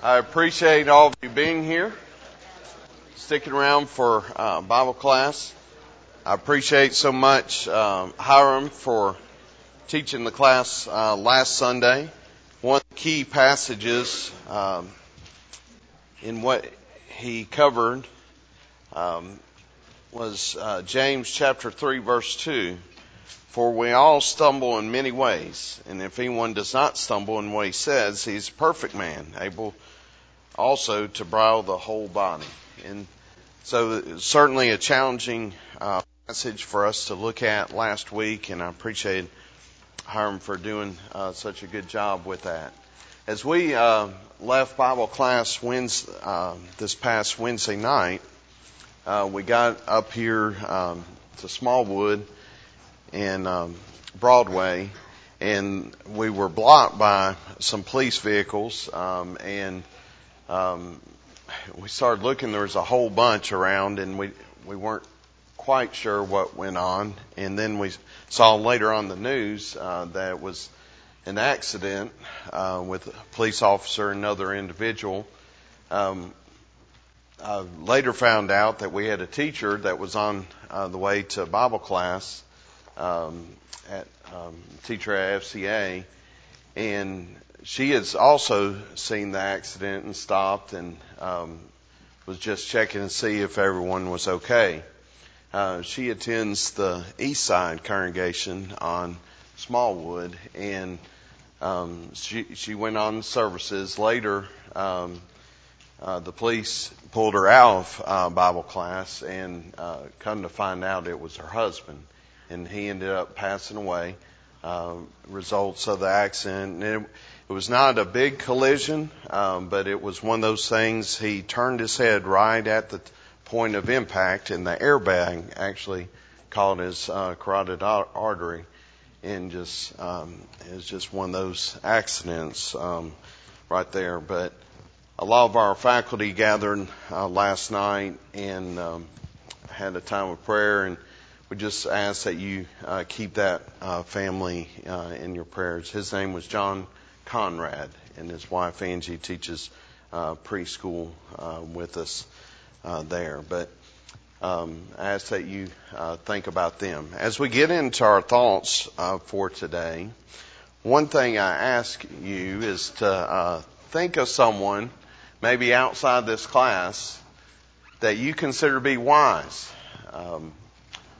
I appreciate all of you being here, sticking around for uh, Bible class. I appreciate so much um, Hiram for teaching the class uh, last Sunday. One of the key passages um, in what he covered um, was uh, James chapter 3, verse 2. For we all stumble in many ways, and if anyone does not stumble in what he says, he's a perfect man, able also to bridle the whole body. And so, certainly a challenging uh, passage for us to look at last week, and I appreciate Hiram for doing uh, such a good job with that. As we uh, left Bible class Wednesday, uh, this past Wednesday night, uh, we got up here um, to Smallwood and um, Broadway, and we were blocked by some police vehicles, um, and um, we started looking. There was a whole bunch around, and we we weren't quite sure what went on. And then we saw later on the news uh, that it was an accident uh, with a police officer and another individual. Um, I later found out that we had a teacher that was on uh, the way to Bible class um, at um, teacher at FCA, and she has also seen the accident and stopped and um, was just checking to see if everyone was okay. Uh, she attends the East Side congregation on Smallwood, and um, she she went on services. Later, um, uh, the police pulled her out of uh, Bible class, and uh, come to find out it was her husband, and he ended up passing away. Uh, results of the accident. And it, it was not a big collision, um, but it was one of those things. He turned his head right at the point of impact, and the airbag actually caught his uh, carotid artery, and just um, it was just one of those accidents um, right there. But a lot of our faculty gathered uh, last night and um, had a time of prayer, and we just ask that you uh, keep that uh, family uh, in your prayers. His name was John Conrad, and his wife Angie teaches uh, preschool uh, with us uh, there. But um, I ask that you uh, think about them. As we get into our thoughts uh, for today, one thing I ask you is to uh, think of someone, maybe outside this class, that you consider to be wise. Um,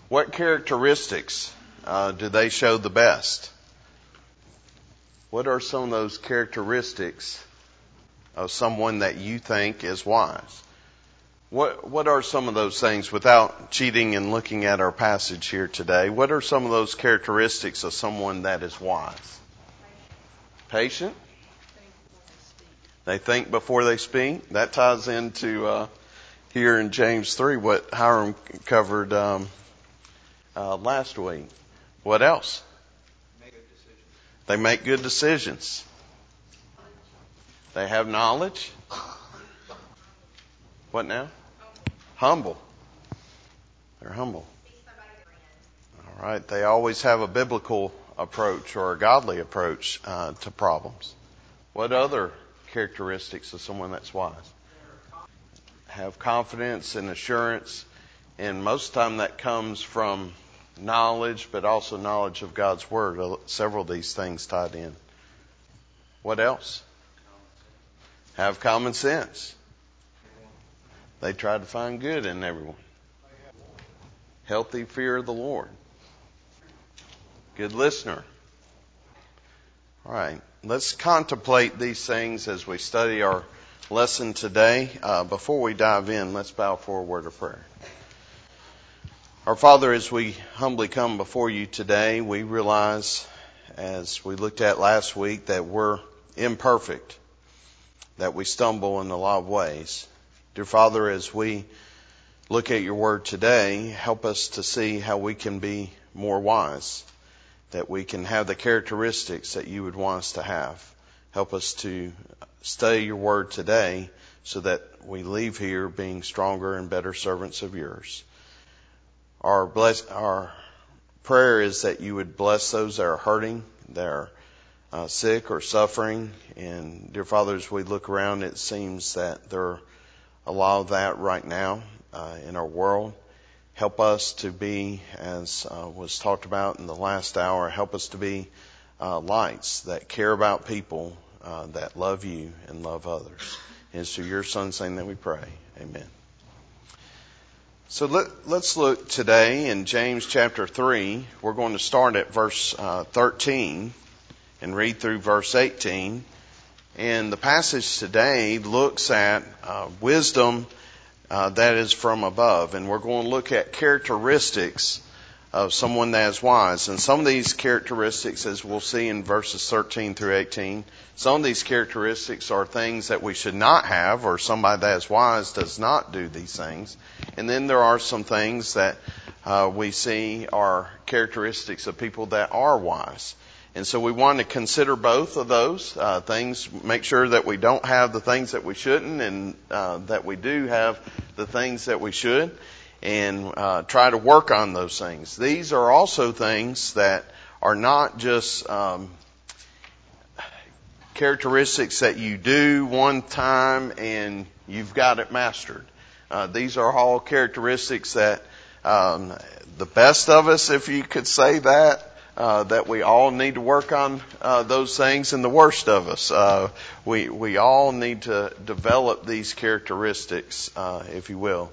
what characteristics do they show the best? What are some of those characteristics of someone that you think is wise? What, what are some of those things without cheating and looking at our passage here today? What are some of those characteristics of someone that is wise? Patient? They think before they speak. That ties into uh, here in James 3 what Hiram covered um, uh, last week. What else? They make good decisions. They have knowledge. What now? Humble. They're humble. All right. They always have a biblical approach or a godly approach uh, to problems. What other characteristics of someone that's wise? Have confidence and assurance, and most of the time that comes from knowledge, but also knowledge of God's Word. Uh, several of these things tied in. What else? Have common sense. They try to find good in everyone. Healthy fear of the Lord. Good listener. All right. Let's contemplate these things as we study our lesson today. Uh, before we dive in, let's bow for a word of prayer. Our Father, as we humbly come before you today, we realize, as we looked at last week, that we're imperfect, that we stumble in a lot of ways. Dear Father, as we look at your word today, help us to see how we can be more wise, that we can have the characteristics that you would want us to have. Help us to study your word today so that we leave here being stronger and better servants of yours. Our bless, our prayer is that you would bless those that are hurting, that are uh, sick or suffering. And dear Father, as we look around, it seems that there are a lot of that right now uh, in our world. Help us to be, as uh, was talked about in the last hour, help us to be uh, lights that care about people, uh, that love you and love others. And it's through your Son's name that we pray. Amen. So let, us look today in James chapter 3. We're going to start at verse uh, 13 and read through verse 18. And the passage today looks at uh, wisdom uh, that is from above. And we're going to look at characteristics of someone that is wise. And some of these characteristics, as we'll see in verses 13 through 18, some of these characteristics are things that we should not have, or somebody that is wise does not do these things. And then there are some things that uh, we see are characteristics of people that are wise. And so we want to consider both of those uh, things, make sure that we don't have the things that we shouldn't and uh, that we do have the things that we should and uh, try to work on those things. These are also things that are not just um, characteristics that you do one time and you've got it mastered. Uh, these are all characteristics that um, the best of us, if you could say that, uh, that we all need to work on uh, those things, and the worst of us, uh, we we all need to develop these characteristics, uh, if you will.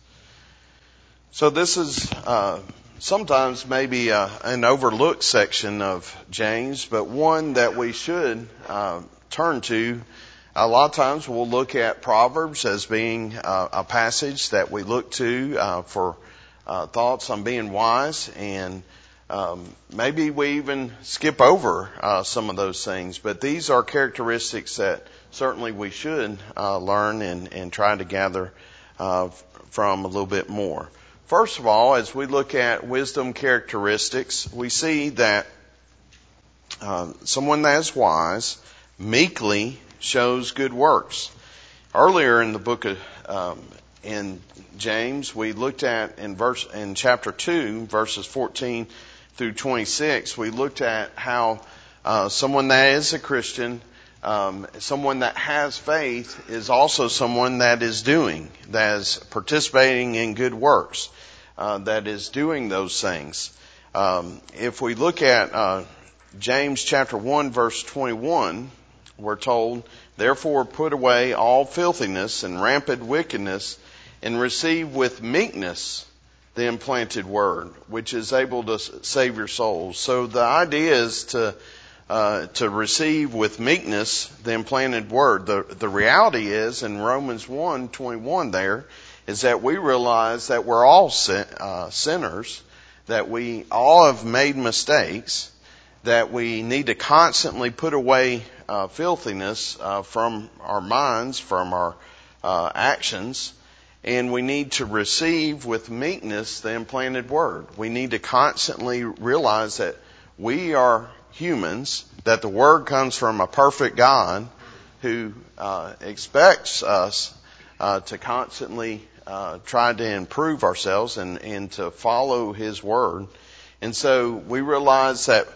So this is uh, sometimes maybe uh, an overlooked section of James, but one that we should uh, turn to. A lot of times we'll look at Proverbs as being uh, a passage that we look to uh, for uh, thoughts on being wise and um, maybe we even skip over some of those things, but these are characteristics that certainly we should learn and, and, try to gather from a little bit more. First of all, as we look at wisdom characteristics, we see that uh, someone that is wise meekly shows good works. Earlier in the book of um, in James, we looked at in verse in chapter two, verses fourteen through 26, we looked at how uh, someone that is a Christian, um, someone that has faith, is also someone that is doing, that is participating in good works, uh, that is doing those things. Um, if we look at uh, James chapter 1 verse 21, we're told, Therefore put away all filthiness and rampant wickedness and receive with meekness the implanted word, which is able to save your souls. So the idea is to uh, to receive with meekness the implanted word. The the reality is in Romans one twenty one there is that we realize that we're all sin, uh, sinners, that we all have made mistakes, that we need to constantly put away uh, filthiness uh, from our minds, from our uh, actions and we need to receive with meekness the implanted word. We need to constantly realize that we are humans, that the word comes from a perfect God who uh, expects us uh, to constantly uh, try to improve ourselves and, and to follow his word. And so we realize that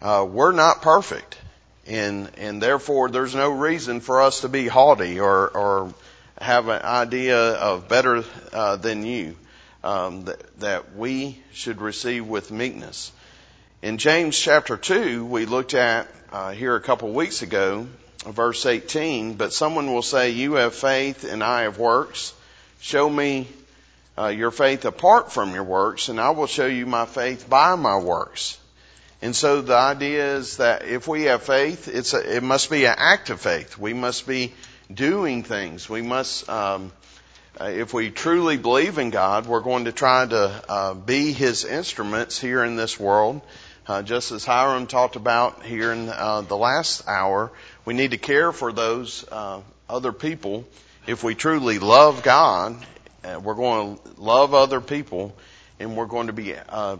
uh, we're not perfect. And, and therefore there's no reason for us to be haughty or, or have an idea of better uh, than you um, that, that we should receive with meekness. In James chapter 2, we looked at uh, here a couple weeks ago verse 18, but someone will say, you have faith and I have works. Show me uh, your faith apart from your works and I will show you my faith by my works. And so the idea is that if we have faith, it's a, it must be an act of faith. We must be doing things. We must, um, uh, if we truly believe in God, we're going to try to uh, be His instruments here in this world. Uh, just as Hiram talked about here in uh, the last hour, we need to care for those uh, other people. If we truly love God, uh, we're going to love other people, and we're going to be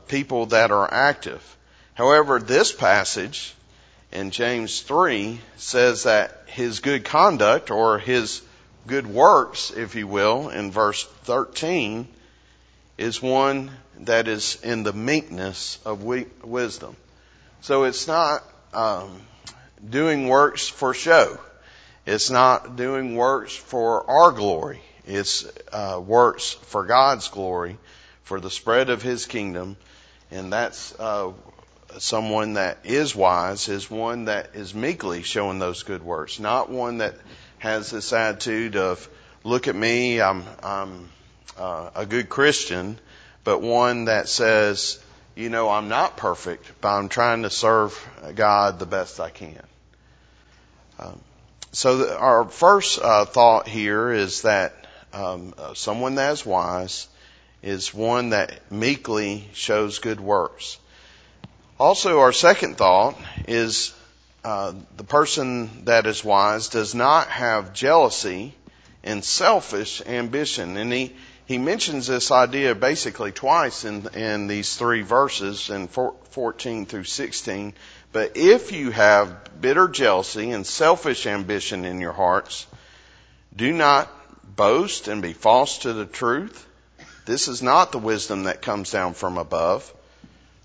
people that are active. However, this passage in James 3 says that his good conduct or his good works, if you will, in verse 13 is one that is in the meekness of wisdom. So it's not um, doing works for show. It's not doing works for our glory. It's uh, works for God's glory, for the spread of His kingdom, and that's uh, someone that is wise is one that is meekly showing those good works, not one that has this attitude of, look at me, I'm, I'm uh, a good Christian, but one that says, you know, I'm not perfect, but I'm trying to serve God the best I can. Um, so the, our first uh, thought here is that um, uh, someone that is wise is one that meekly shows good works. Also, our second thought is uh, the person that is wise does not have jealousy and selfish ambition. And he, he mentions this idea basically twice in, in these three verses in 14 through 16. But if you have bitter jealousy and selfish ambition in your hearts, do not boast and be false to the truth. This is not the wisdom that comes down from above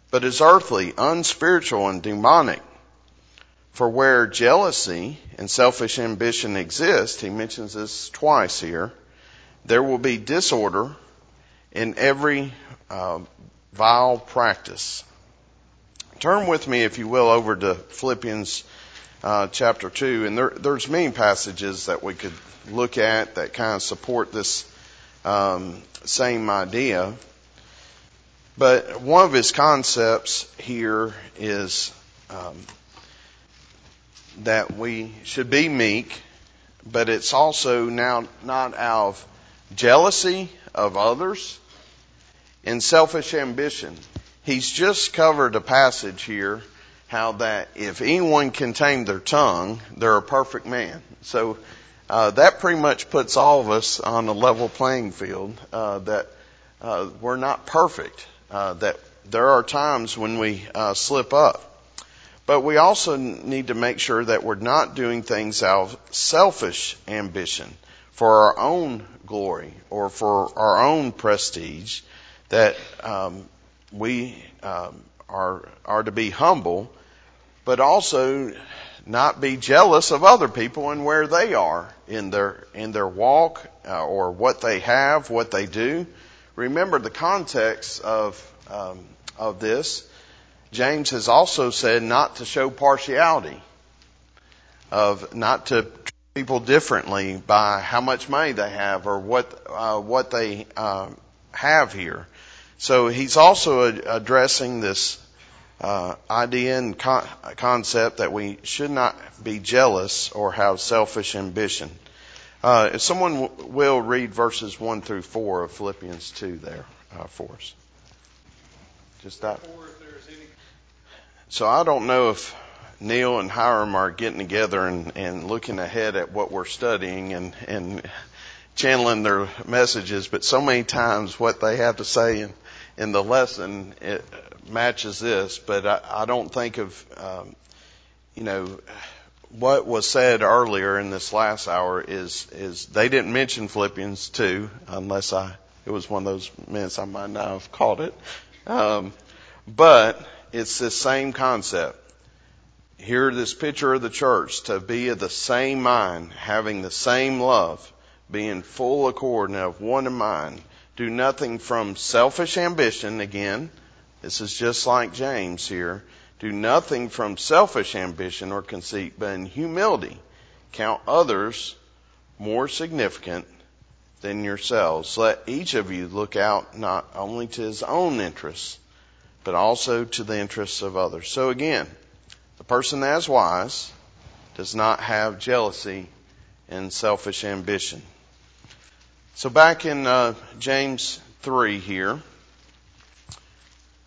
but is earthly, unspiritual, and demonic. For where jealousy and selfish ambition exist, he mentions this twice here, there will be disorder in every uh, vile practice. Turn with me, if you will, over to Philippians uh, chapter 2, and there, there's many passages that we could look at that kind of support this um, same idea. But one of his concepts here is um, that we should be meek, but it's also now not out of jealousy of others and selfish ambition. He's just covered a passage here how that if anyone can tame their tongue, they're a perfect man. So uh, that pretty much puts all of us on a level playing field. Uh, that uh, we're not perfect uh, that there are times when we uh, slip up. But we also need to make sure that we're not doing things out of selfish ambition for our own glory or for our own prestige. That um, we um, are are to be humble, but also not be jealous of other people and where they are in their in their walk uh, or what they have, what they do remember the context of um, of this. James has also said not to show partiality, of not to people differently by how much money they have or what uh, what they uh, have here. So he's also addressing this uh, idea and con- concept that we should not be jealous or have selfish ambition. Uh, if someone w- will read verses 1 through 4 of Philippians 2 there uh, for us. Just that. So I don't know if Neil and Hiram are getting together and, and looking ahead at what we're studying and, and channeling their messages, but so many times what they have to say in, in the lesson it matches this. But I, I don't think of, um, you know, what was said earlier in this last hour is is they didn't mention Philippians two unless I it was one of those minutes I might not have caught it, um, but it's the same concept. Here, this picture of the church to be of the same mind, having the same love, being full accord and of one mind. Do nothing from selfish ambition. Again, this is just like James here do nothing from selfish ambition or conceit, but in humility count others more significant than yourselves. Let each of you look out not only to his own interests, but also to the interests of others. So again, the person that is wise does not have jealousy and selfish ambition. So back in uh, James 3 here,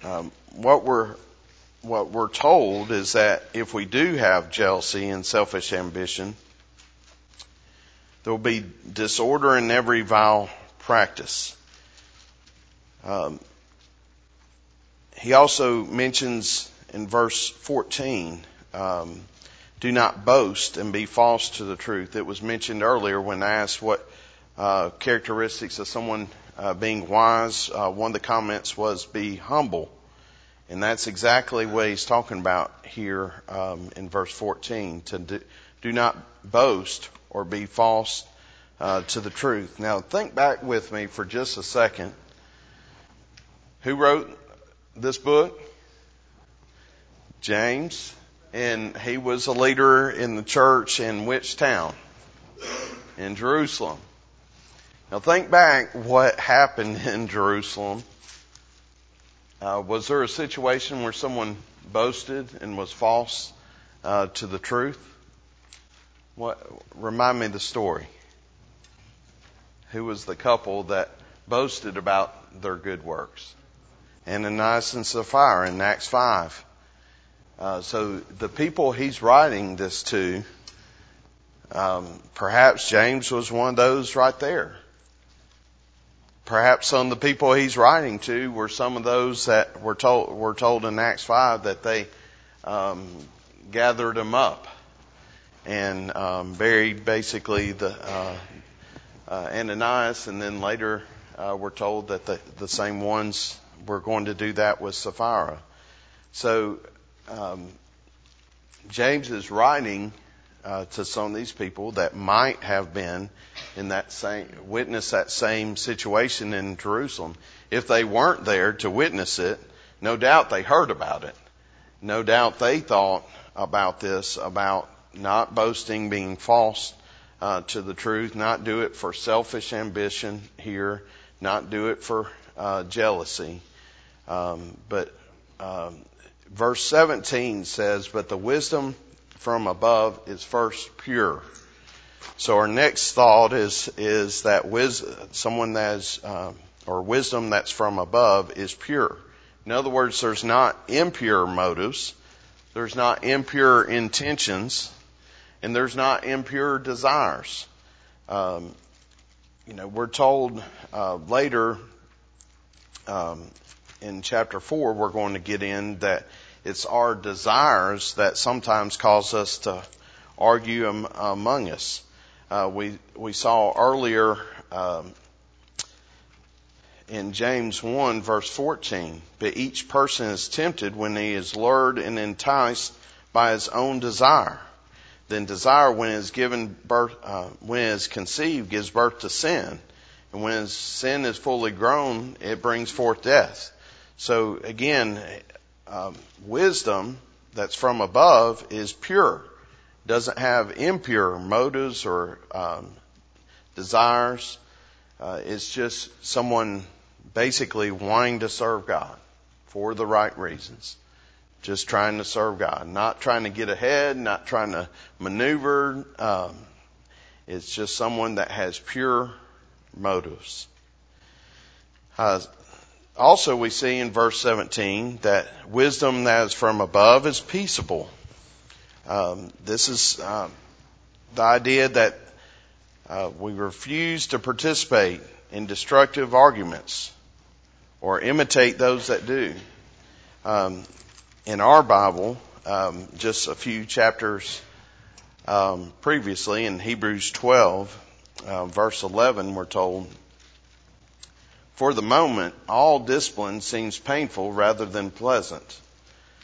um, what we're what we're told is that if we do have jealousy and selfish ambition, there will be disorder in every vile practice. Um, he also mentions in verse 14, um, do not boast and be false to the truth. It was mentioned earlier when I asked what uh, characteristics of someone uh, being wise. Uh, one of the comments was be humble. And that's exactly what he's talking about here um, in verse 14. To do, do not boast or be false uh, to the truth. Now, think back with me for just a second. Who wrote this book? James. And he was a leader in the church in which town? In Jerusalem. Now, think back what happened in Jerusalem uh, was there a situation where someone boasted and was false uh, to the truth? What remind me the story? Who was the couple that boasted about their good works? Ananias and Sapphira in Acts five. Uh, so the people he's writing this to, um, perhaps James was one of those right there. Perhaps some of the people he's writing to were some of those that were told were told in Acts five that they um, gathered them up and um, buried basically the uh, uh, Ananias, and then later uh, we're told that the, the same ones were going to do that with Sapphira. So um, James is writing uh, to some of these people that might have been in that same, witness that same situation in Jerusalem. If they weren't there to witness it, no doubt they heard about it. No doubt they thought about this, about not boasting, being false uh, to the truth, not do it for selfish ambition here, not do it for uh, jealousy. Um, but um, verse 17 says, "But the wisdom from above is first pure." So our next thought is is that wisdom, someone that's um, or wisdom that's from above is pure. In other words, there's not impure motives, there's not impure intentions, and there's not impure desires. Um, you know, we're told uh, later um, in chapter four, we're going to get in that it's our desires that sometimes cause us to argue am, among us. Uh, we we saw earlier um, in James one verse fourteen, but each person is tempted when he is lured and enticed by his own desire. Then desire, when it is given birth, uh, when it is conceived, gives birth to sin, and when sin is fully grown, it brings forth death. So again, um, wisdom that's from above is pure doesn't have impure motives or um, desires. Uh, it's just someone basically wanting to serve God for the right reasons. Just trying to serve God, not trying to get ahead, not trying to maneuver. Um, it's just someone that has pure motives. Uh, also, we see in verse 17 that wisdom that is from above is peaceable um, this is um, the idea that uh, we refuse to participate in destructive arguments or imitate those that do. Um, in our Bible, um, just a few chapters um, previously, in Hebrews 12, uh, verse 11, we're told, For the moment, all discipline seems painful rather than pleasant,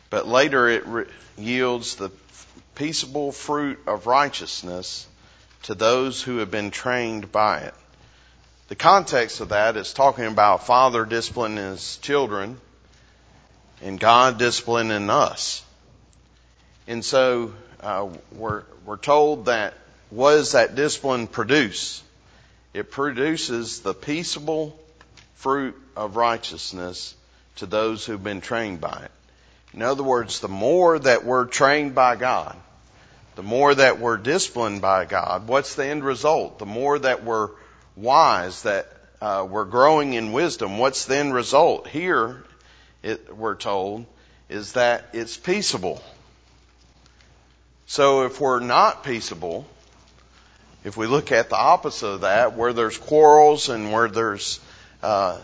but later it re- yields the peaceable fruit of righteousness to those who have been trained by it. The context of that is talking about father disciplining his children and God disciplining us. And so uh, we're we're told that what does that discipline produce? It produces the peaceable fruit of righteousness to those who've been trained by it. In other words, the more that we're trained by God, the more that we're disciplined by God, what's the end result? The more that we're wise, that uh, we're growing in wisdom, what's the end result? Here, it, we're told, is that it's peaceable. So if we're not peaceable, if we look at the opposite of that, where there's quarrels and where there's uh,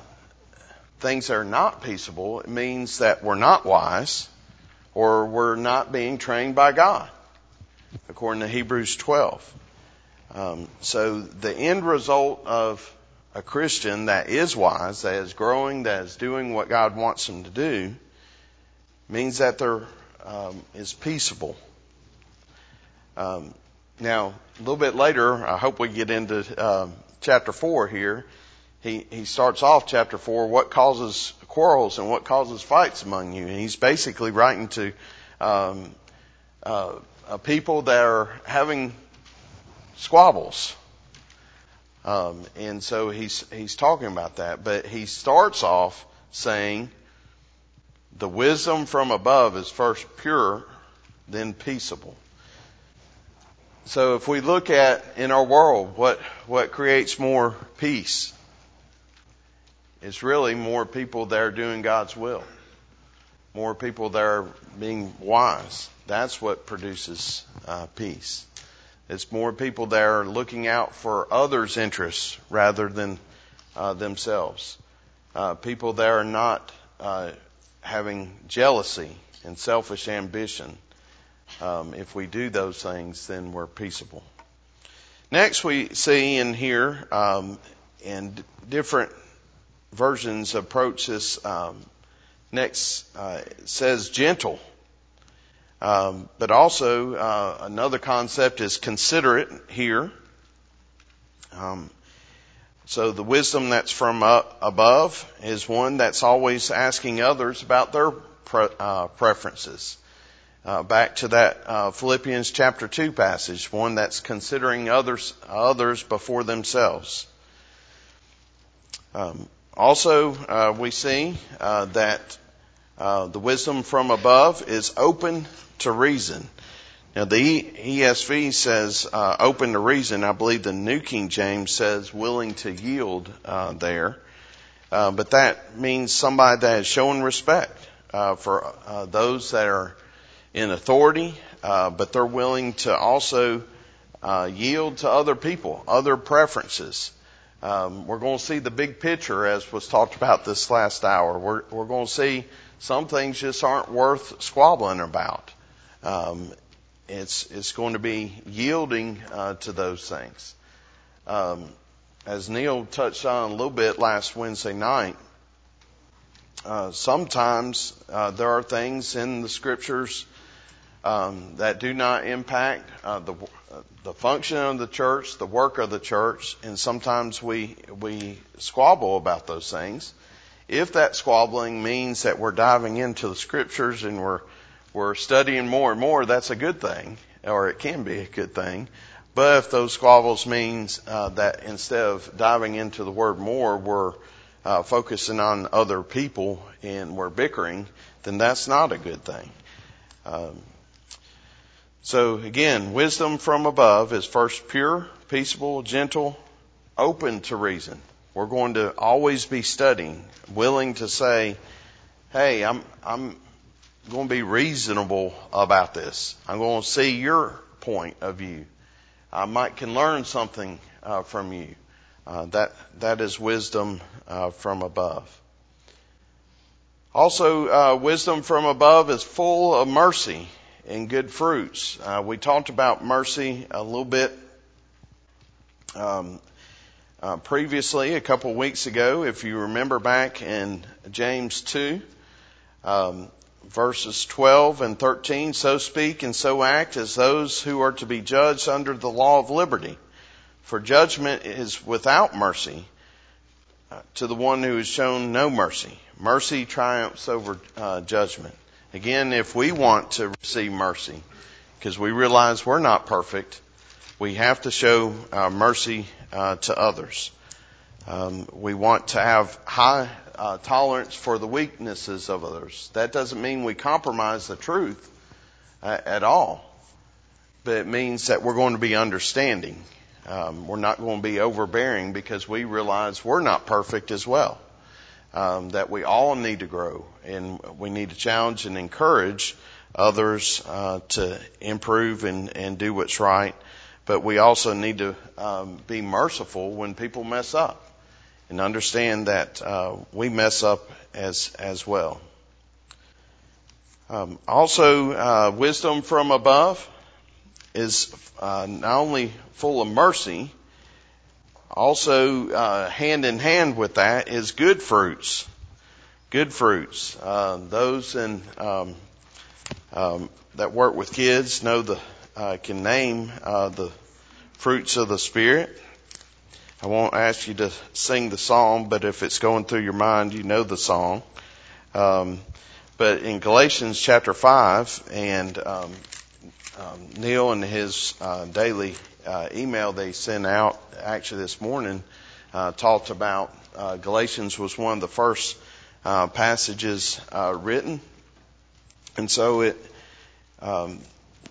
things that are not peaceable, it means that we're not wise or we're not being trained by God, according to Hebrews 12. Um, so the end result of a Christian that is wise, that is growing, that is doing what God wants them to do, means that there um, is peaceable. Um, now, a little bit later, I hope we get into um, chapter four here. He he starts off chapter four. What causes quarrels and what causes fights among you? And he's basically writing to um, uh, people that are having squabbles. Um, and so he's he's talking about that, but he starts off saying the wisdom from above is first pure, then peaceable. So if we look at in our world what what creates more peace, it's really more people there doing God's will. More people there being wise. That's what produces uh, peace. It's more people there looking out for others' interests rather than uh, themselves. Uh, people that are not uh, having jealousy and selfish ambition. Um, if we do those things, then we're peaceable. Next, we see in here, um, and different versions approach this. Um, next uh, says gentle, um, but also uh, another concept is considerate here. Um, so the wisdom that's from above is one that's always asking others about their pre- uh, preferences. Uh, back to that uh, Philippians chapter two passage, one that's considering others others before themselves. Um, also, uh, we see uh, that uh, the wisdom from above is open to reason. Now the ESV says uh, open to reason. I believe the New King James says willing to yield uh, there, uh, but that means somebody that is showing respect for those that are in authority, but they're willing to also yield to other people, other preferences. Um, we're going to see the big picture as was talked about this last hour. We're, we're going to see some things just aren't worth squabbling about. Um, it's it's going to be yielding uh, to those things. Um, as Neil touched on a little bit last Wednesday night, uh, sometimes uh, there are things in the scriptures um, that do not impact uh, the the function of the church, the work of the church, and sometimes we we squabble about those things. If that squabbling means that we're diving into the scriptures and we're we're studying more and more, that's a good thing, or it can be a good thing. But if those squabbles means uh, that instead of diving into the word more, we're uh, focusing on other people and we're bickering, then that's not a good thing. Um, so again, wisdom from above is first pure, peaceable, gentle, open to reason. We're going to always be studying, willing to say, "Hey, I'm I'm going to be reasonable about this. I'm going to see your point of view. I might can learn something uh, from you. Uh, that that is wisdom uh, from above. Also, uh, wisdom from above is full of mercy and good fruits. Uh, we talked about mercy a little bit um, uh, previously, a couple weeks ago. If you remember back in James two. Um, verses 12 and 13, so speak and so act as those who are to be judged under the law of liberty. For judgment is without mercy uh, to the one who has shown no mercy. Mercy triumphs over uh, judgment. Again, if we want to receive mercy, because we realize we're not perfect, we have to show uh, mercy uh, to others. Um, we want to have high uh, tolerance for the weaknesses of others. That doesn't mean we compromise the truth uh, at all, but it means that we're going to be understanding. Um, we're not going to be overbearing because we realize we're not perfect as well. Um, that we all need to grow and we need to challenge and encourage others uh, to improve and, and do what's right. But we also need to um, be merciful when people mess up and understand that uh, we mess up as as well. Um, also, uh, wisdom from above is uh, not only full of mercy, also uh, hand in hand with that is good fruits. Good fruits. Uh, those in um, um, that work with kids know the uh, can name uh, the fruits of the spirit. I won't ask you to sing the song, but if it's going through your mind, you know the song. Um, but in Galatians chapter five, and um, Neil and his uh, daily uh, email they sent out actually this morning uh, talked about uh, Galatians was one of the first uh, passages uh, written, and so it um,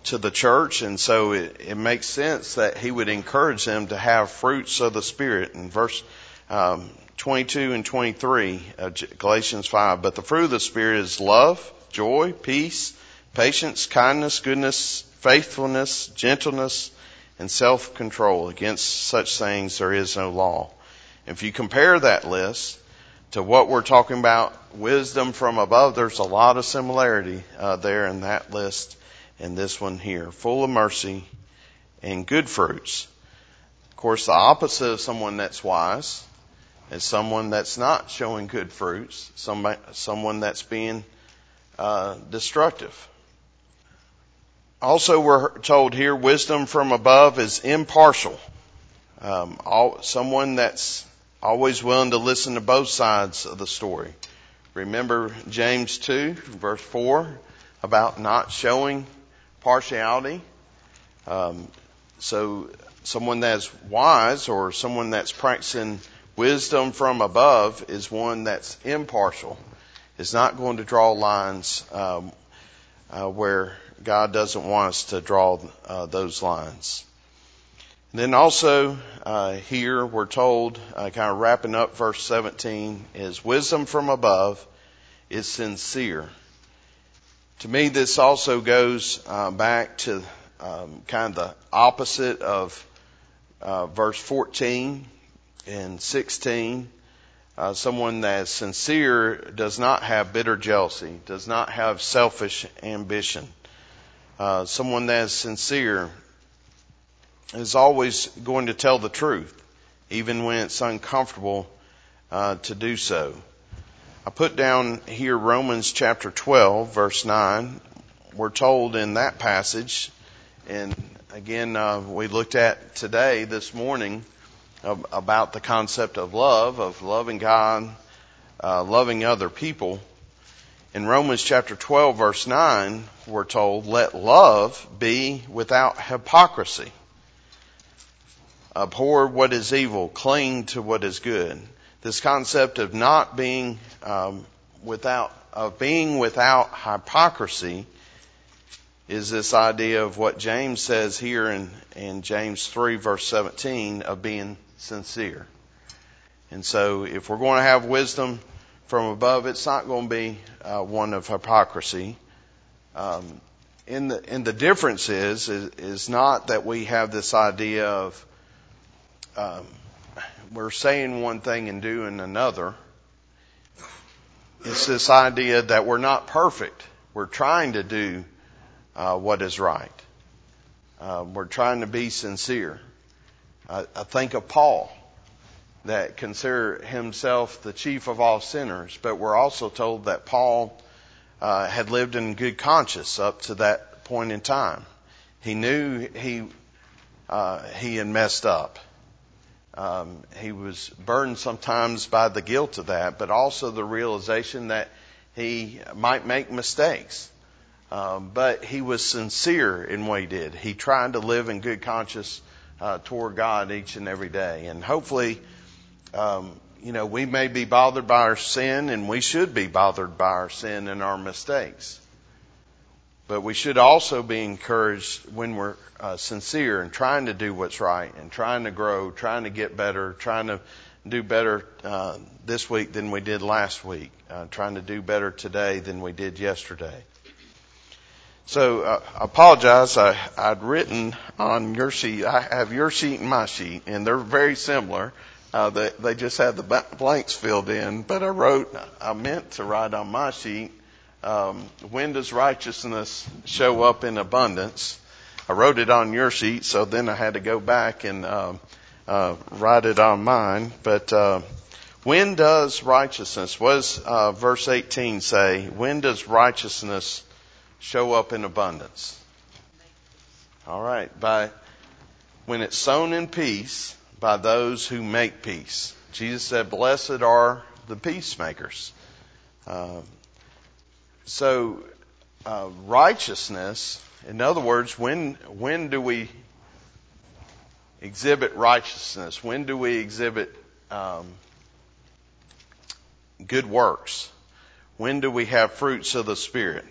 to the church, and so it, it makes sense that he would encourage them to have fruits of the Spirit. In verse um, 22 and 23 of Galatians 5, but the fruit of the Spirit is love, joy, peace, patience, kindness, goodness, faithfulness, gentleness, and self-control. Against such things there is no law. If you compare that list to what we're talking about, wisdom from above, there's a lot of similarity uh, there in that list and this one here, full of mercy and good fruits. Of course, the opposite of someone that's wise is someone that's not showing good fruits, somebody, someone that's being uh, destructive. Also, we're told here wisdom from above is impartial. Um, all, someone that's always willing to listen to both sides of the story. Remember James 2, verse 4, about not showing partiality. Um, so someone that's wise or someone that's practicing wisdom from above is one that's impartial. Is not going to draw lines um, uh, where God doesn't want us to draw uh, those lines. And then also uh, here we're told, uh, kind of wrapping up verse 17, is wisdom from above is sincere. To me, this also goes uh, back to um, kind of the opposite of uh, verse 14 and 16. Uh, someone that is sincere does not have bitter jealousy, does not have selfish ambition. Uh, someone that is sincere is always going to tell the truth, even when it's uncomfortable uh, to do so. I put down here Romans chapter 12, verse 9. We're told in that passage, and again, uh, we looked at today, this morning, about the concept of love, of loving God, uh, loving other people. In Romans chapter 12, verse 9, we're told, let love be without hypocrisy. Abhor what is evil, cling to what is good this concept of not being um, without of being without hypocrisy is this idea of what James says here in, in James 3 verse 17 of being sincere. And so if we're going to have wisdom from above, it's not going to be uh, one of hypocrisy. Um, in the, and the difference is, is, is not that we have this idea of um, we're saying one thing and doing another. It's this idea that we're not perfect. We're trying to do uh, what is right. Uh, we're trying to be sincere. I, I think of Paul, that consider himself the chief of all sinners, but we're also told that Paul uh, had lived in good conscience up to that point in time. He knew he uh, he had messed up. Um, he was burdened sometimes by the guilt of that, but also the realization that he might make mistakes. Um, but he was sincere in what he did. He tried to live in good conscience uh, toward God each and every day. And hopefully, um, you know, we may be bothered by our sin, and we should be bothered by our sin and our mistakes. But we should also be encouraged when we're uh, sincere and trying to do what's right and trying to grow, trying to get better, trying to do better uh, this week than we did last week, uh, trying to do better today than we did yesterday. So uh, I apologize. I, I'd written on your sheet. I have your sheet and my sheet, and they're very similar. Uh, they, they just had the blanks filled in, but I wrote. I meant to write on my sheet. Um, when does righteousness show up in abundance? I wrote it on your sheet, so then I had to go back and uh, uh, write it on mine. But uh, when does righteousness? What does uh, verse 18 say? When does righteousness show up in abundance? All right, by when it's sown in peace by those who make peace. Jesus said, "Blessed are the peacemakers." Uh, so, uh, righteousness. In other words, when when do we exhibit righteousness? When do we exhibit um, good works? When do we have fruits of the Spirit?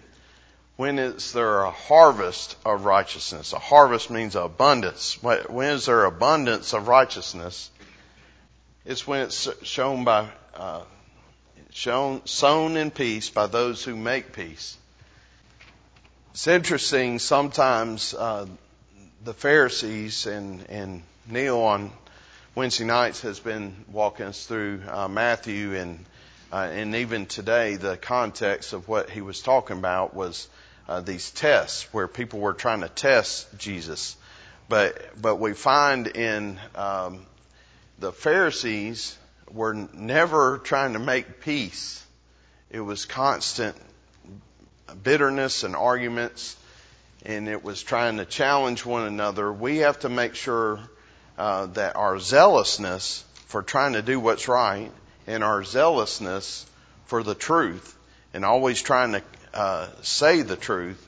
When is there a harvest of righteousness? A harvest means abundance. When is there abundance of righteousness? It's when it's shown by, uh, shown, sown in peace by those who make peace. It's interesting sometimes uh, the Pharisees and, and Neil on Wednesday nights has been walking us through uh, Matthew and uh, and even today the context of what he was talking about was uh, these tests where people were trying to test Jesus. But but we find in um, the Pharisees were never trying to make peace. It was constant bitterness and arguments, and it was trying to challenge one another. We have to make sure uh, that our zealousness for trying to do what's right and our zealousness for the truth and always trying to uh, say the truth,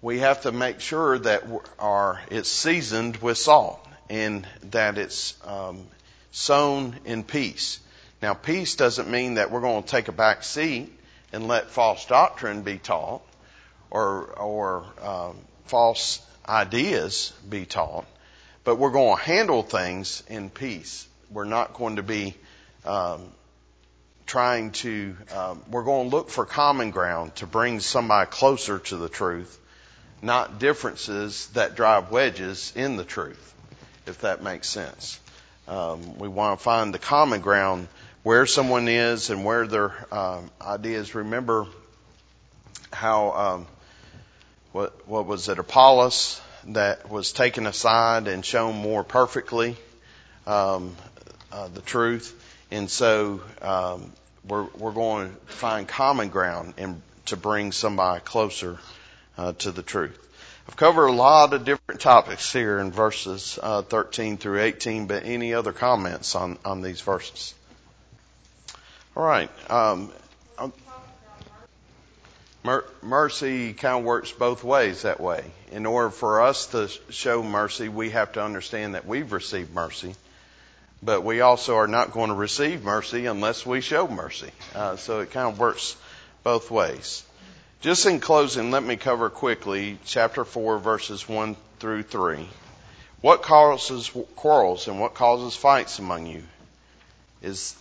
we have to make sure that our it's seasoned with salt and that it's um, sown in peace. Now, peace doesn't mean that we're going to take a back seat and let false doctrine be taught or or um, false ideas be taught, but we're going to handle things in peace. We're not going to be um, trying to, um, we're going to look for common ground to bring somebody closer to the truth, not differences that drive wedges in the truth, if that makes sense. Um, we want to find the common ground where someone is and where their um, ideas. Remember how um, what what was it Apollos that was taken aside and shown more perfectly um, uh, the truth, and so um, we're, we're going to find common ground and to bring somebody closer uh, to the truth. I've covered a lot of different topics here in verses uh, 13 through 18, but any other comments on, on these verses? All right. Um, um mercy kind of works both ways that way. In order for us to show mercy, we have to understand that we've received mercy but we also are not going to receive mercy unless we show mercy. Uh, so it kind of works both ways. Just in closing, let me cover quickly chapter 4, verses 1 through 3. What causes quarrels and what causes fights among you? Is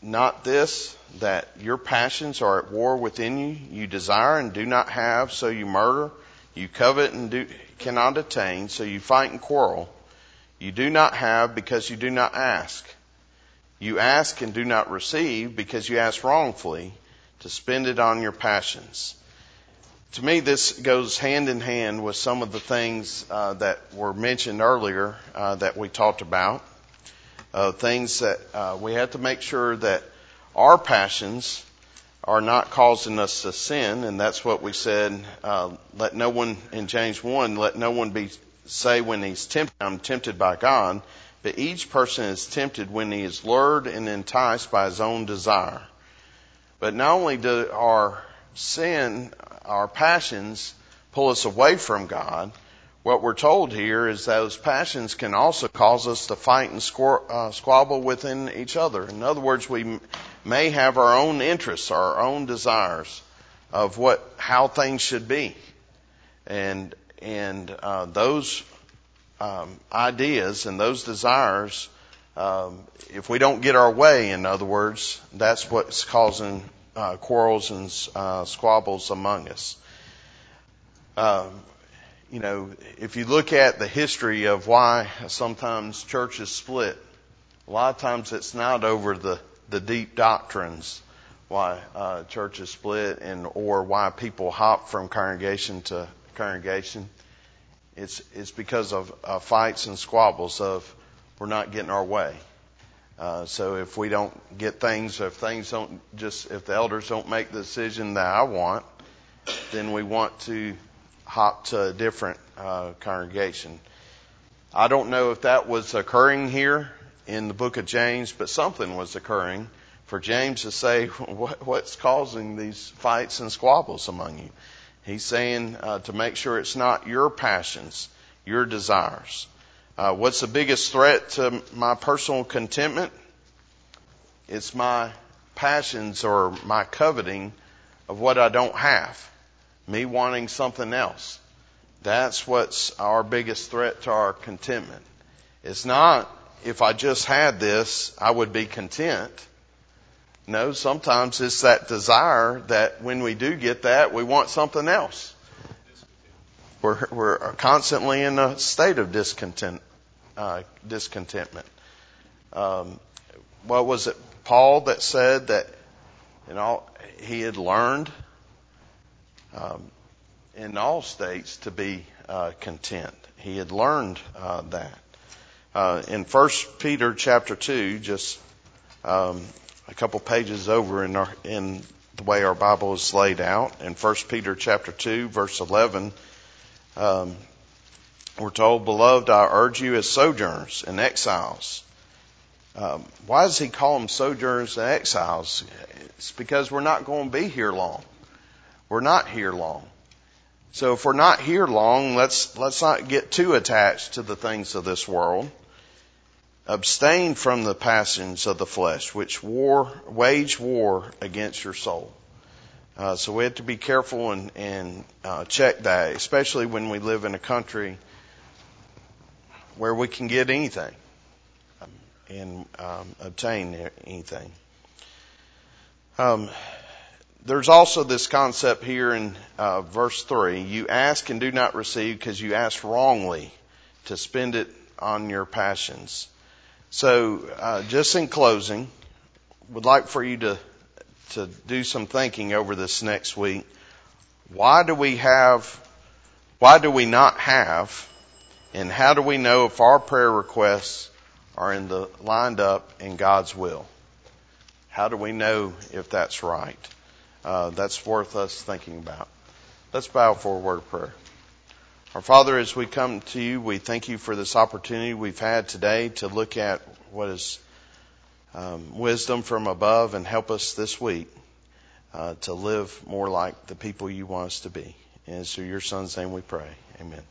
not this that your passions are at war within you? You desire and do not have, so you murder. You covet and do, cannot attain, so you fight and quarrel. You do not have because you do not ask. You ask and do not receive because you ask wrongfully to spend it on your passions. To me, this goes hand in hand with some of the things uh, that were mentioned earlier uh, that we talked about. Uh, things that uh, we have to make sure that our passions are not causing us to sin, and that's what we said. Uh, let no one in James one, let no one be say when he's tempted, I'm tempted by God, but each person is tempted when he is lured and enticed by his own desire. But not only do our sin, our passions pull us away from God, what we're told here is those passions can also cause us to fight and uh, squabble within each other. In other words, we may have our own interests, our own desires of what, how things should be. And, and, uh, those, um, ideas and those desires, um, if we don't get our way, in other words, that's what's causing, uh, quarrels and, uh, squabbles among us. Um, you know, if you look at the history of why sometimes churches split, a lot of times it's not over the, the deep doctrines why uh, churches split and or why people hop from congregation to congregation. It's it's because of uh, fights and squabbles of we're not getting our way. Uh, so if we don't get things, if things don't just, if the elders don't make the decision that I want, then we want to hop to a different uh, congregation. I don't know if that was occurring here in the book of James, but something was occurring for James to say what, what's causing these fights and squabbles among you. He's saying uh, to make sure it's not your passions, your desires. Uh, what's the biggest threat to my personal contentment? It's my passions or my coveting of what I don't have me wanting something else. That's what's our biggest threat to our contentment. It's not if I just had this, I would be content. No, sometimes it's that desire that when we do get that, we want something else. We're, we're constantly in a state of discontent, uh, discontentment. Um, what was it, Paul, that said that you know he had learned um, in all states to be uh, content. He had learned uh, that. Uh, in First Peter chapter two, just um, a couple pages over in our in the way our Bible is laid out, in First Peter chapter two, verse eleven, um, we're told, "Beloved, I urge you as sojourners and exiles." Um, why does he call them sojourners and exiles? It's because we're not going to be here long. We're not here long. So if we're not here long, let's, let's not get too attached to the things of this world. Abstain from the passions of the flesh, which war, wage war against your soul. Uh, so we have to be careful and, and uh, check that, especially when we live in a country where we can get anything and um, obtain anything. Um, there's also this concept here in uh, verse 3 you ask and do not receive because you ask wrongly to spend it on your passions. So, uh, just in closing, would like for you to to do some thinking over this next week. Why do we have? Why do we not have? And how do we know if our prayer requests are in the lined up in God's will? How do we know if that's right? uh, that's worth us thinking about. Let's bow for a word of prayer. Our Father, as we come to you, we thank you for this opportunity we've had today to look at what is um, wisdom from above and help us this week uh, to live more like the people you want us to be. And it's through your Son's name we pray. Amen.